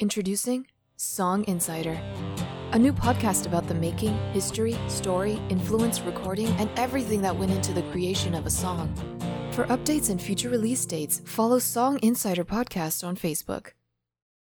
Introducing Song Insider, a new podcast about the making, history, story, influence, recording, and everything that went into the creation of a song. For updates and future release dates, follow Song Insider Podcast on Facebook.